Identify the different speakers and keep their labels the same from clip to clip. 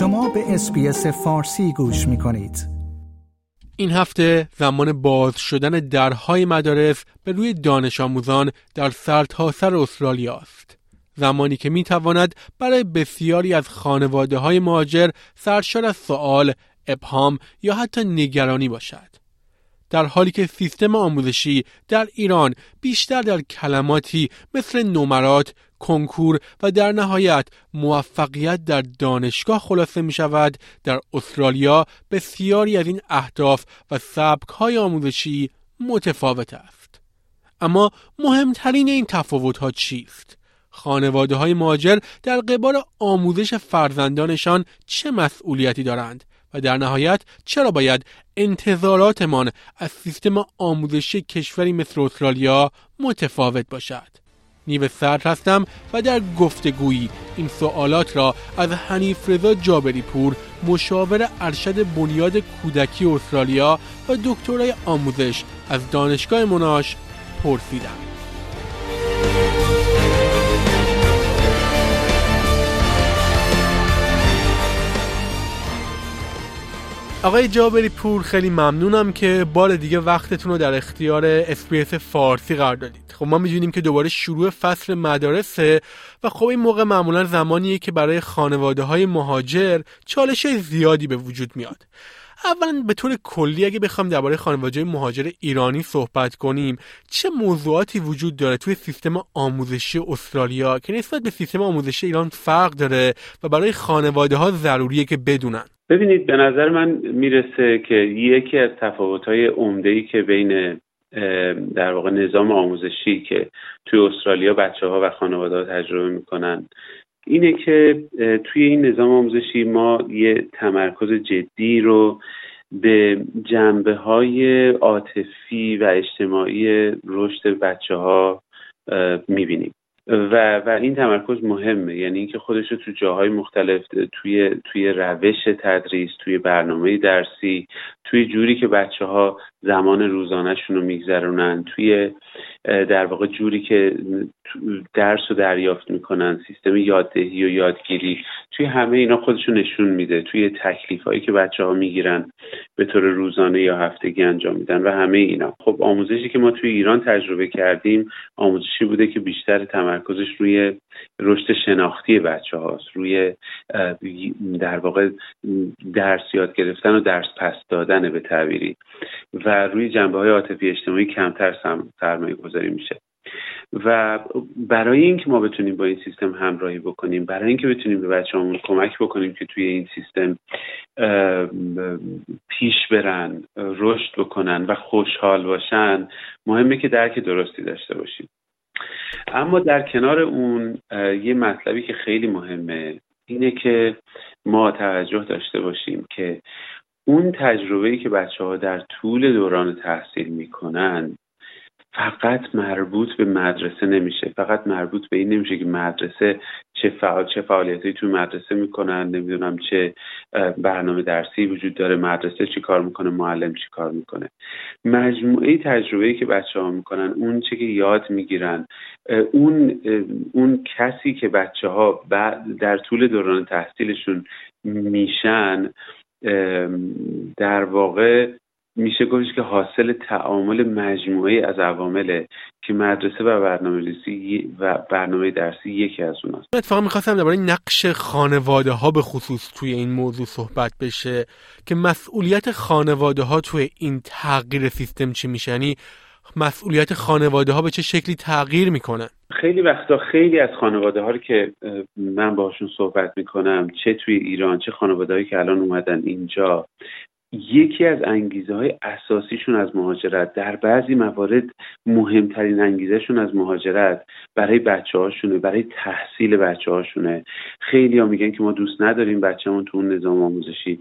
Speaker 1: شما به اسپیس فارسی گوش می کنید.
Speaker 2: این هفته زمان باز شدن درهای مدارس به روی دانش آموزان در سرتاسر استرالیا است. زمانی که می تواند برای بسیاری از خانواده های مهاجر سرشار از سوال، ابهام یا حتی نگرانی باشد. در حالی که سیستم آموزشی در ایران بیشتر در کلماتی مثل نمرات، کنکور و در نهایت موفقیت در دانشگاه خلاصه می شود در استرالیا بسیاری از این اهداف و سبک های آموزشی متفاوت است. اما مهمترین این تفاوت ها چیست؟ خانواده های مهاجر در قبال آموزش فرزندانشان چه مسئولیتی دارند و در نهایت چرا باید انتظاراتمان از سیستم آموزشی کشوری مثل استرالیا متفاوت باشد؟ نیو صدر هستم و در گفتگویی این سوالات را از حنیف رضا جابری پور مشاور ارشد بنیاد کودکی استرالیا و دکترای آموزش از دانشگاه موناش پرسیدم. آقای جابری پور خیلی ممنونم که بار دیگه وقتتون رو در اختیار SBS فارسی قرار دادید. خب ما می‌دونیم که دوباره شروع فصل مدارسه و خب این موقع معمولا زمانیه که برای خانواده های مهاجر چالش زیادی به وجود میاد. اولا به طور کلی اگه بخوام درباره خانواده مهاجر ایرانی صحبت کنیم چه موضوعاتی وجود داره توی سیستم آموزشی استرالیا که نسبت به سیستم آموزشی ایران فرق داره و برای خانواده ها ضروریه که بدونن؟
Speaker 3: ببینید به نظر من می‌رسه که یکی از تفاوت‌های عمده‌ای که بین در واقع نظام آموزشی که توی استرالیا بچه ها و خانواده ها تجربه می‌کنن اینه که توی این نظام آموزشی ما یه تمرکز جدی رو به جنبه های عاطفی و اجتماعی رشد بچه ها می‌بینیم. و و این تمرکز مهمه. یعنی اینکه خودش رو تو جاهای مختلف توی توی روش تدریس توی برنامه درسی توی جوری که بچه ها زمان روزانهشون رو میگذرونن توی در واقع جوری که درس رو دریافت می‌کنن سیستم یاددهی و یادگیری توی همه اینا خودشون نشون میده توی تکلیف هایی که بچه ها می‌گیرن به طور روزانه یا هفتگی انجام میدن و همه اینا. خب آموزشی که ما توی ایران تجربه کردیم آموزشی بوده که بیشتر تمرکزش روی رشد شناختی بچه هاست روی در واقع درس یاد گرفتن و درس پس دادن به تعبیری. و روی جنبه های عاطفی اجتماعی کمتر سرمایه گذاری میشه. و برای اینکه ما بتونیم با این سیستم همراهی بکنیم برای اینکه بتونیم به بچه‌هامون کمک بکنیم که توی این سیستم پیش برن رشد بکنن و خوشحال باشن مهمه که درک درستی داشته باشیم. اما در کنار اون یه مطلبی که خیلی مهمه اینه که ما توجه داشته باشیم که اون تجربه‌ای که بچه ها در طول دوران تحصیل می‌کنن فقط مربوط به مدرسه نمیشه. فقط مربوط به این نمیشه که مدرسه چه فعال چه فعالیتی تو مدرسه می‌کنن نمی‌دونم چه برنامه درسی وجود داره مدرسه چی کار می‌کنه معلم چی کار می‌کنه. مجموعه تجربه که بچه ها می‌کنن اون چه که یاد می‌گیرن اون اون کسی که بچه ها در طول دوران تحصیلشون میشن در واقع میشه گفتش که حاصل تعامل مجموعه از عوامل که مدرسه و برنامه و برنامه درسی یکی از اوناست.
Speaker 2: اتفاقا می‌خواستم درباره نقش خانواده ها به خصوص توی این موضوع صحبت بشه که مسئولیت خانواده ها توی این تغییر سیستم چی میشه؟ یعنی مسئولیت خانواده ها به چه شکلی تغییر می‌کنن؟
Speaker 3: خیلی وقتا خیلی از خانواده ها رو که من باشون صحبت می‌کنم چه توی ایران چه خانواده هایی که الان اومدن اینجا یکی از انگیزه های اساسیشون از مهاجرت در بعضی موارد مهمترین انگیزهشون از مهاجرت برای بچه هاشونه برای تحصیل بچه هاشونه خیلی ها میگن که ما دوست نداریم بچهمون تو اون نظام آموزشی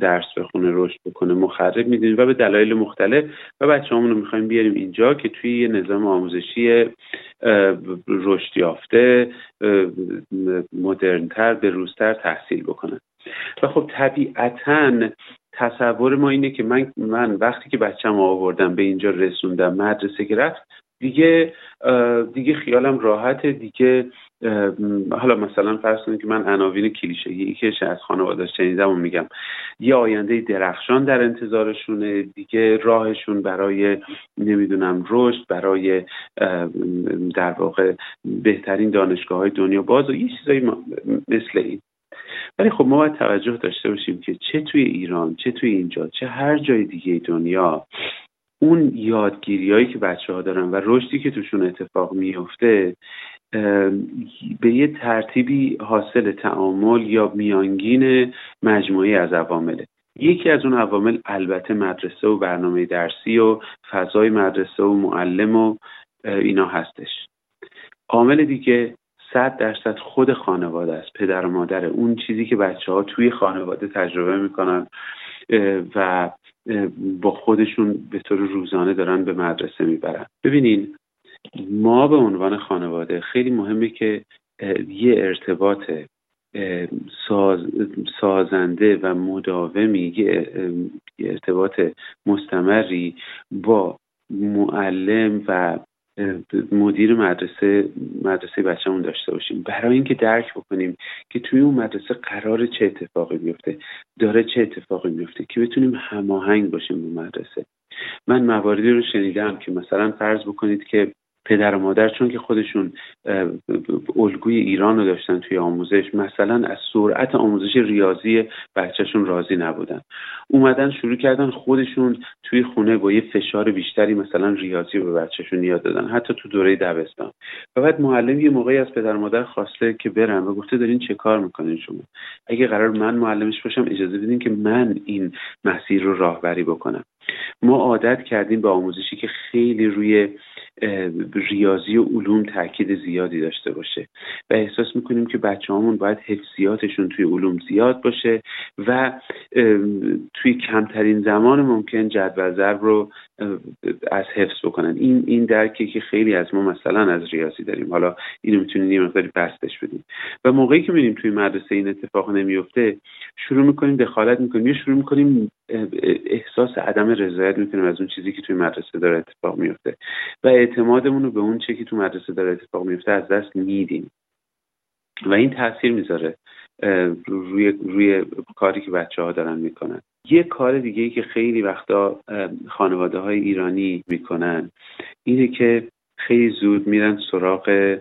Speaker 3: درس بخونه رشد بکنه مخرب می‌دونیم و به دلایل مختلف و بچه رو می‌خوایم بیاریم اینجا که توی یه نظام آموزشی رشد یافته مدرنتر به روزتر تحصیل بکنن. و خب طبیعتا تصور ما اینه که من من وقتی که بچم آوردم به اینجا رسوندم مدرسه که رفت دیگه دیگه خیالم راحت دیگه حالا مثلا فرض کنید که من عناوین کلیشه‌ای که از خانواده شنیدم و میگم. یه آینده درخشان در انتظارشونه دیگه راهشون برای نمی‌دونم رشد برای در واقع بهترین دانشگاه های دنیا باز و یه چیزایی مثل این. ولی خب ما باید توجه داشته باشیم که چه توی ایران چه توی اینجا چه هر جای دیگه دنیا اون یادگیری هایی که بچه ها دارن و رشدی که توشون اتفاق میفته به یه ترتیبی حاصل تعامل یا میانگین مجموعی از عوامله. یکی از اون عوامل البته مدرسه و برنامه درسی و فضای مدرسه و معلم و اینا هستش. عامل دیگه صد درصد خود خانواده است. پدر و مادر اون چیزی که بچه ها توی خانواده تجربه می‌کنن و با خودشون به طور روزانه دارن به مدرسه می‌برن. ببینین ما به عنوان خانواده خیلی مهمه که یه ارتباط ساز، سازنده و مداومی یه ارتباط مستمری با معلم و مدیر مدرسه مدرسه بچه‌مون داشته باشیم. برای اینکه درک بکنیم که توی اون مدرسه قرار چه اتفاقی بیفته داره چه اتفاقی میفته که بتونیم هماهنگ باشیم به مدرسه. من مواردی رو شنیدم که مثلا فرض بکنید که پدر و مادر چون که خودشون الگوی ایران رو داشتن توی آموزش مثلا از سرعت آموزش ریاضی بچهشون راضی نبودن. اومدن شروع کردن خودشون توی خونه با یه فشار بیشتری مثلا ریاضی به بچهشون یاد دادن حتی تو دوره دبستان. و بعد معلم یه موقعی از پدر و مادر خواسته که برن و گفته دارین چه کار می‌کنین شما؟ اگه قرار من معلمش باشم اجازه بدین که من این مسیر رو راهبری بکنم. ما عادت کردیم به آموزشی که خیلی روی ریاضی و علوم تاکید زیادی داشته باشه. و احساس می‌کنیم که بچه همون باید حفظیاتشون توی علوم زیاد باشه و توی کمترین زمان ممکن جدول ضرب رو از حفظ بکنن. این این درکی که خیلی از ما مثلا از ریاضی داریم. حالا اینو می‌تونیم یه مقداری پستش بدیم. و موقعی که می‌بینیم توی مدرسه این اتفاق نمیفته شروع می‌کنیم دخالت می‌کنیم. یا شروع می‌کنیم احساس عدم رضایت می‌کنیم از اون چیزی که توی مدرسه داره اتفاق میفته و اعتمادمون رو به اون چیزی که توی مدرسه داره اتفاق میفته از دست میدیم. و این تاثیر می‌ذاره روی روی کاری که بچه ها دارن می‌کنن. یه کار دیگه ای که خیلی وقتا خانواده های ایرانی می‌کنن اینه که خیلی زود میرن سراغ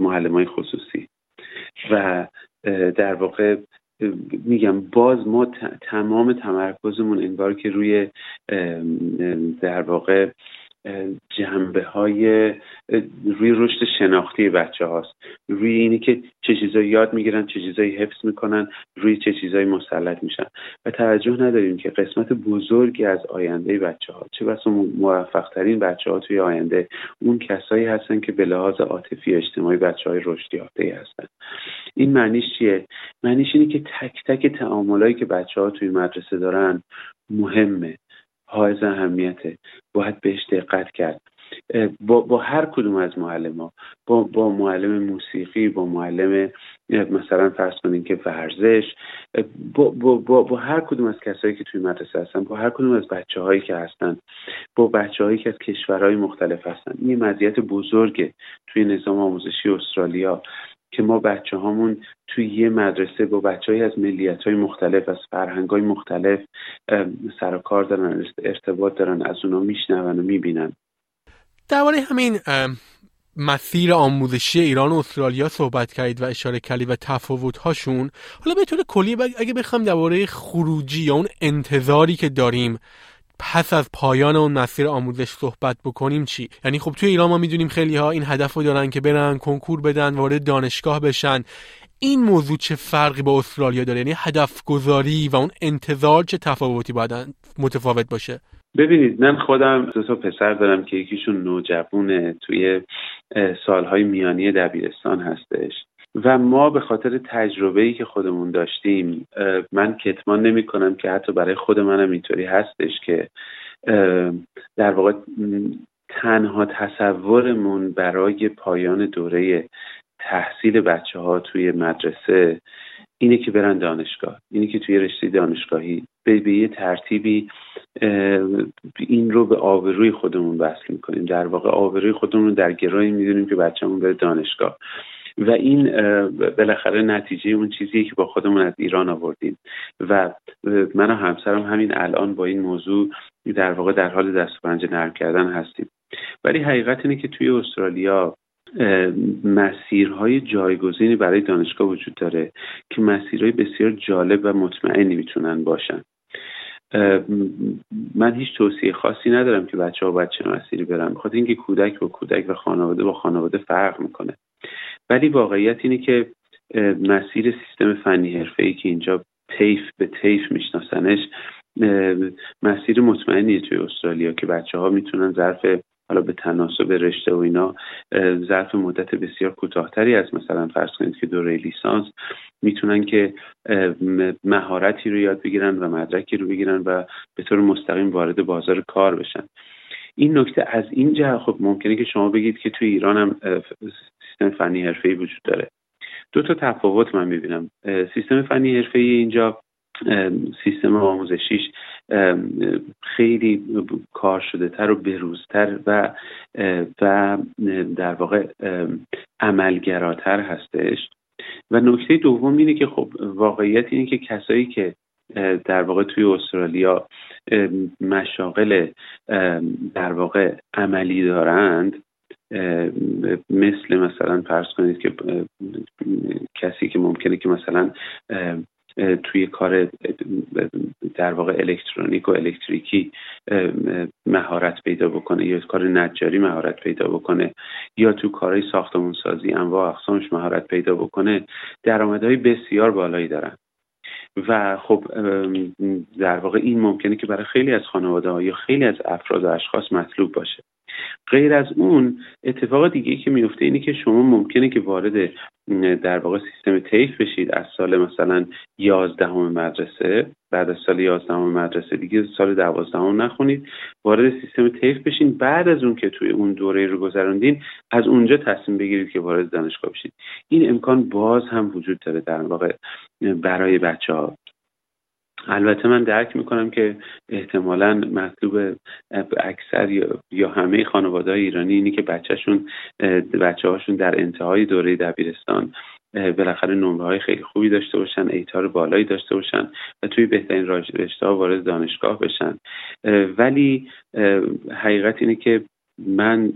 Speaker 3: معلم های خصوصی. و در واقع میگم باز ما تمام تمرکزمون انگار که روی در واقع جنبه های روی رشد شناختی بچه هاست روی اینی که چه چیزایی یاد می‌گیرن چه چیزایی حفظ می‌کنن روی چه چیزایی مسلط میشن. و توجه نداریم که قسمت بزرگی از آینده بچه ها چه بس موفق ترین بچه ها توی آینده اون کسایی هستن که به لحاظ عاطفی اجتماعی بچه های رشد یافته هستن. این معنیش چیه؟ معنیش اینه که تک تک تعاملایی که بچه ها توی مدرسه دارن مهمه حائز اهمیته. باید بهش دقت کرد. با, با هر کدوم از معلم ها با, با معلم موسیقی با معلم مثلا فرض کنین که ورزش با, با, با, با هر کدوم از کسایی که توی مدرسه هستن با هر کدوم از بچه هایی که هستن با بچه هایی که از کشورهای مختلف هستن. این مزیت بزرگه توی نظام آموزشی استرالیا. که ما بچه هامون توی یه مدرسه با بچه های از ملیت های مختلف از فرهنگ های مختلف سر و کار دارن ارتباط دارن از اونا میشنون و می‌بینن.
Speaker 2: درباره همین مسیر آموزشی ایران و استرالیا صحبت کردید و اشاره کردید و تفاوت هاشون حالا به طور کلی اگه بخوام درباره خروجی یا اون انتظاری که داریم پس از پایان اون مسیر آموزش صحبت بکنیم چی؟ یعنی خب توی ایران ما می‌دونیم خیلی ها این هدف رو دارن که برن کنکور بدن وارد دانشگاه بشن. این موضوع چه فرقی با استرالیا داره؟ یعنی هدف گذاری و اون انتظار چه تفاوتی باید متفاوت باشه؟
Speaker 3: ببینید من خودم دو تا پسر دارم که یکیشون نوجوونه توی سالهای میانی دبیرستان هستش. و ما به خاطر تجربه ای که خودمون داشتیم من کتمان نمی کنم که حتی برای خود منم اینطوری هستش که در واقع تنها تصورمون برای پایان دوره تحصیل بچه ها توی مدرسه اینه که برن دانشگاه اینه که توی رشته دانشگاهی به, یه ترتیبی این رو به آبروی خودمون وصل می‌کنیم. در واقع آبروی خودمون رو در گرایی می‌دونیم که بچهمون بره دانشگاه. و این بالاخره نتیجه اون چیزیه که با خودمون از ایران آوردیم. و من و همسرم همین الان با این موضوع در واقع در حال دست و نرم کردن هستیم. ولی حقیقت اینه که توی استرالیا مسیرهای جایگزینی برای دانشگاه وجود داره که مسیرهای بسیار جالب و مطمئنی می‌تونن باشن. من هیچ توصیه خاصی ندارم که بچه ها باید چه مسیری برن. بخاطر اینکه کودک با کودک و خانواده با خانواده فرق می‌کنه. ولی واقعیت اینه که مسیر سیستم فنی حرفه ای که اینجا تیف به تیف میشناسنش مسیر مطمئنیه توی استرالیا که بچه ها می‌تونن ظرف حالا به تناسب رشته و اینا ظرف مدت بسیار کوتاهتری از مثلا فرض کنید که دوره لیسانس می‌تونن که مهارتی رو یاد بگیرن و مدرکی رو بگیرن و به طور مستقیم وارد بازار کار بشن. این نکته از این جهت خب ممکنه که شما بگید که توی ایران هم سیستم فنی حرفه‌ای وجود داره. دو تا تفاوت من می‌بینم. سیستم فنی حرفه‌ای اینجا سیستم آموزشیش خیلی کار شده تر و بروزتر و و در واقع عملگراتر هستش. و نکته دوم اینه که خب واقعیت اینه که کسایی که در واقع توی استرالیا مشاغل در واقع عملی دارند. مثل مثلا فرض کنید که کسی که ممکنه که مثلا توی کار در واقع الکترونیک و الکتریکی مهارت پیدا بکنه یا کار نجاری مهارت پیدا بکنه یا تو کارهای ساختمون سازی انواع اقسامش مهارت پیدا بکنه درآمدهای بسیار بالایی دارن. و خب در واقع این ممکنه که برای خیلی از خانواده ها یا خیلی از افراد و اشخاص مطلوب باشه. غیر از اون اتفاق دیگه که میفته اینه که شما ممکنه که وارد در واقع سیستم تیف بشید از سال مثلا یازدهم مدرسه بعد از سال یازدهم مدرسه دیگه سال دوازدهم نخونید وارد سیستم تیف بشین. بعد از اون که توی اون دوره رو گذراندین از اونجا تصمیم بگیرید که وارد دانشگاه بشید. این امکان باز هم وجود داره در واقع برای بچه ها البته من درک می‌کنم که احتمالا مطلوب اکثر یا همه خانواده ایرانی اینی که بچهشون بچه هاشون در انتهای دوره دبیرستان بالاخره نمره های خیلی خوبی داشته باشن ایتار بالایی داشته باشن و توی بهترین رشته ها وارد دانشگاه بشن. ولی حقیقت اینه که من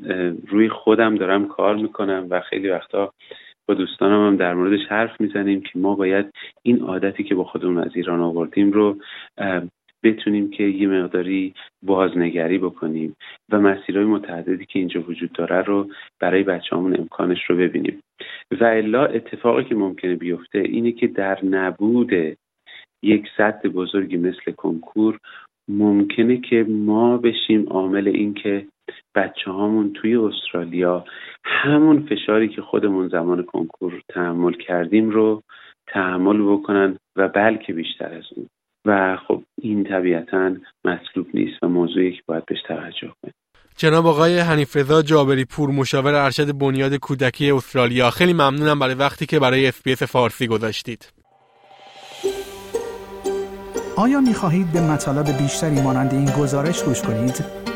Speaker 3: روی خودم دارم کار می‌کنم و خیلی وقتا دوستانم هم در موردش حرف می‌زنیم که ما باید این عادتی که با خودمون از ایران آوردیم رو بتونیم که یه مقداری بازنگری بکنیم و مسیرهای متعددی که اینجا وجود داره رو برای بچه‌هامون امکانش رو ببینیم. و الا اتفاقی که ممکنه بیفته اینه که در نبود یک سطح بزرگی مثل کنکور ممکنه که ما بشیم عامل این که بچه هامون توی استرالیا همون فشاری که خودمون زمان کنکور تحمل کردیم رو تحمل بکنن و بلکه بیشتر از اون. و خب این طبیعتا مطلوب نیست و موضوعی که باید بهش توجه کنیم.
Speaker 2: جناب آقای حنیف رضا جابری پور مشاور ارشد بنیاد کودکی استرالیا. خیلی ممنونم برای وقتی که برای SBS فارسی گذاشتید.
Speaker 1: آیا می خواهید به مطالب بیشتری مانند این گزارش گوش کنید؟